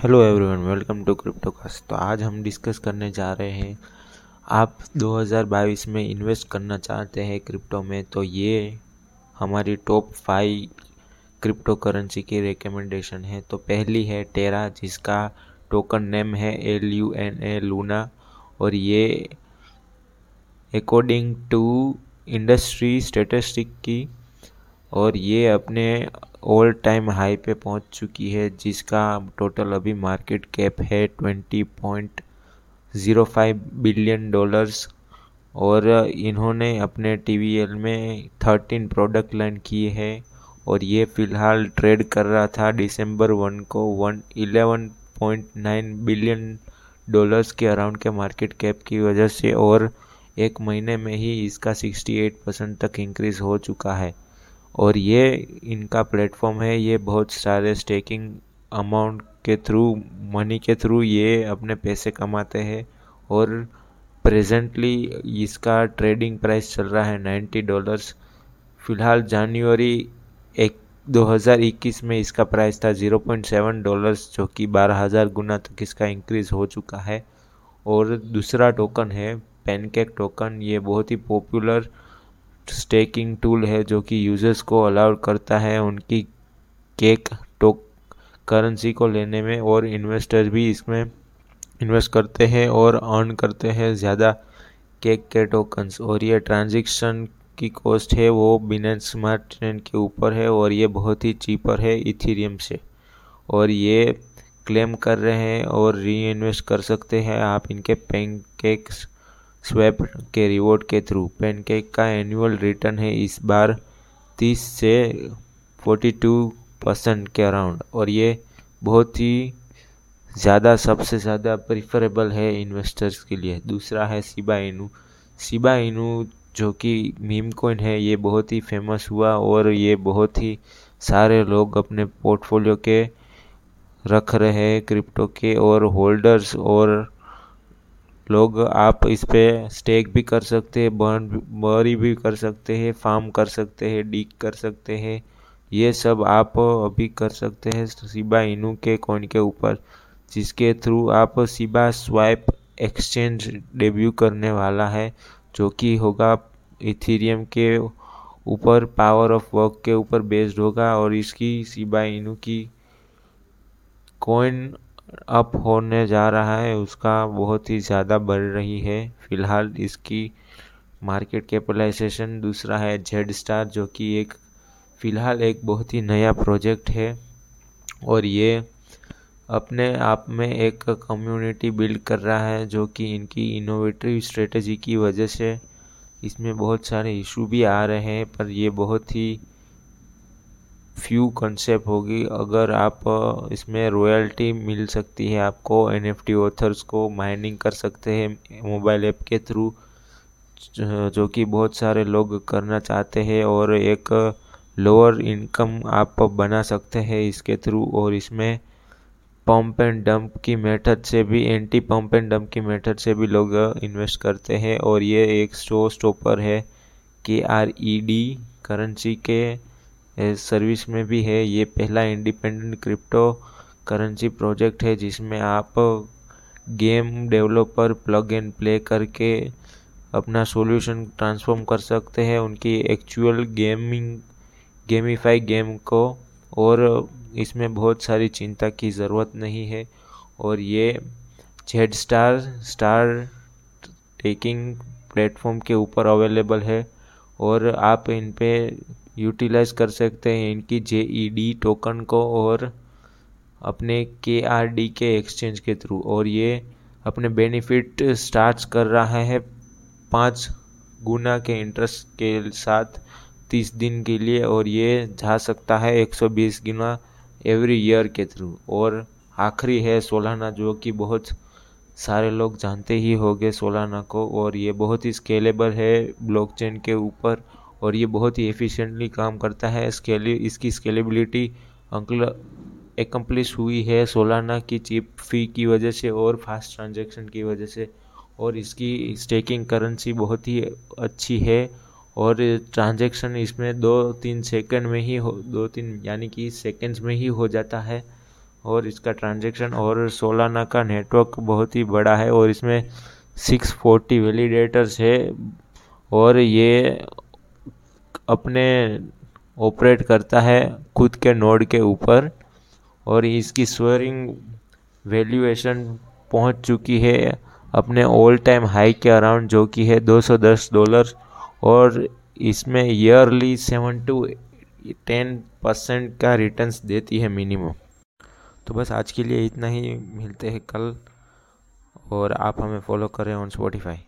Hello everyone, welcome to Cryptocast. तो आज हम डिस्कस करने जा रहे हैं, आप 2022 में इन्वेस्ट करना चाहते हैं क्रिप्टो में तो ये हमारी टॉप फाइव क्रिप्टो करेंसी की रिकमेंडेशन है। तो पहली है टेरा, जिसका टोकन नेम है L U N A, Luna, और ये अकॉर्डिंग टू इंडस्ट्री स्टेटिस्टिक की, और ये अपने ऑल टाइम हाई पे पहुँच चुकी है, जिसका टोटल अभी मार्केट कैप है twenty point zero five billion dollars और इन्होंने अपने टी में थर्टीन प्रोडक्ट लाइन किए हैं और ये फ़िलहाल ट्रेड कर रहा था दिसंबर वन को one eleven point nine billion dollars के अराउंड के मार्केट कैप की वजह से और एक महीने में ही इसका 68 परसेंट तक इंक्रीज़ हो चुका है। और ये इनका प्लेटफॉर्म है, ये बहुत सारे स्टेकिंग अमाउंट के थ्रू मनी के थ्रू ये अपने पैसे कमाते हैं और प्रेजेंटली इसका ट्रेडिंग प्राइस चल रहा है नाइन्टी डॉलर्स फ़िलहाल जनवरी एक 2021 में इसका प्राइस था 0.7 डॉलर्स जो कि बारह हज़ार गुना तक इसका इंक्रीज़ हो चुका है। और दूसरा टोकन है पेनकेक टोकन ये बहुत ही पॉपुलर स्टेकिंग टूल है जो कि यूज़र्स को अलाउ करता है उनकी केक टोक करेंसी को लेने में और इन्वेस्टर भी इसमें इन्वेस्ट करते हैं और अर्न करते हैं। ज़्यादा केक के टोकन्स और ये ट्रांजेक्शन की कॉस्ट है, वो बिनेंस स्मार्ट चेन के ऊपर है और ये बहुत ही चीपर है इथीरियम से। और ये क्लेम कर रहे हैं और री इन्वेस्ट कर सकते हैं। आप इनके पैनकेक्स स्वैप के रिवॉर्ड के थ्रू। पैनकेक का एनुअल रिटर्न है इस बार 30 से 42 परसेंट के अराउंड और ये बहुत ही ज़्यादा, सबसे ज़्यादा प्रिफरेबल है इन्वेस्टर्स के लिए। दूसरा है सिबा इनू सिबा इनू जो कि मीम कोइन है, ये बहुत ही फ़ेमस हुआ और ये बहुत ही सारे लोग अपने पोर्टफोलियो के रख रहे हैं क्रिप्टो के और होल्डर्स और लोग, आप इस पर स्टेक भी कर सकते हैं, बर्न बरी भी कर सकते हैं, फार्म कर सकते हैं, डीक कर सकते हैं। ये सब आप अभी कर सकते हैं सिबा इनू के कॉइन के ऊपर, जिसके थ्रू आप सिबा स्वाइप एक्सचेंज डेब्यू करने वाला है, जो कि होगा इथीरियम के ऊपर पावर ऑफ़ वर्क के ऊपर बेस्ड होगा, और इसकी सिबा इनू की कॉइन अप होने जा रहा है, उसका बहुत ही ज़्यादा बढ़ रही है। फ़िलहाल इसकी मार्केट कैपिटलाइजेशन दूसरा है जेड स्टार, जो कि एक, फ़िलहाल एक बहुत ही नया प्रोजेक्ट है। और ये अपने आप में एक कम्युनिटी बिल्ड कर रहा है, जो कि इनकी इनोवेटिव स्ट्रेटजी की वजह से इसमें बहुत सारे इशू भी आ रहे हैं, पर ये बहुत ही फ्यू कंसेप्ट होगी। अगर आप इसमें रॉयल्टी मिल सकती है आपको एन एफ़ टी ऑथर्स को माइनिंग कर सकते हैं मोबाइल ऐप के थ्रू जो कि बहुत सारे लोग करना चाहते हैं और एक लोअर इनकम आप बना सकते हैं इसके थ्रू और इसमें पंप एंड डंप की मेथड से भी एंटी पंप एंड डंप की मेथड से भी लोग इन्वेस्ट करते हैं। और ये एक स्टो स्टॉपर है K R E D currency के सर्विस में भी है। ये पहला इंडिपेंडेंट क्रिप्टो करेंसी प्रोजेक्ट है, जिसमें आप game developer plug and play करके अपना सॉल्यूशन ट्रांसफॉर्म कर सकते हैं। उनकी एक्चुअल गेमिंग गेमीफाई गेम को और इसमें बहुत सारी चिंता की ज़रूरत नहीं है। और ये Z star star taking platform के ऊपर अवेलेबल है। और आप इन पे यूटिलाइज कर सकते हैं इनकी जे ई डी टोकन को और अपने के आर डी के एक्सचेंज के थ्रू और ये अपने बेनिफिट स्टार्ट कर रहा है पाँच गुना के इंटरेस्ट के साथ तीस दिन के लिए और ये जा सकता है एक सौ बीस गुना एवरी ईयर के थ्रू और आखिरी है सोलाना, जो कि बहुत सारे लोग जानते ही होंगे सोलाना को। और ये बहुत ही स्केलेबल है ब्लॉकचेन के ऊपर। और ये बहुत ही एफिशिएंटली काम करता है। स्केली इसकी स्केलेबिलिटी अंकल एकम्प्लिश हुई है सोलाना की चिप फ़ी की वजह से और फास्ट ट्रांजैक्शन की वजह से। और इसकी स्टेकिंग करेंसी बहुत ही अच्छी है और ट्रांजैक्शन इसमें दो तीन सेकंड में ही हो, दो तीन यानी कि सेकंड्स में ही हो जाता है। और इसका ट्रांजेक्शन और सोलाना का नेटवर्क बहुत ही बड़ा है और इसमें सिक्स फोर्टी वैलिडेटर्स है। और ये अपने ऑपरेट करता है खुद के नोड के ऊपर और इसकी स्वरिंग वैल्यूएशन पहुँच चुकी है अपने ऑल टाइम हाई के अराउंड जो कि है 210 डॉलर और इसमें yearly seven to ten percent का रिटर्न्स देती है मिनिमम तो बस आज के लिए इतना ही, मिलते हैं कल और आप हमें फॉलो करें ऑन स्पॉटिफाई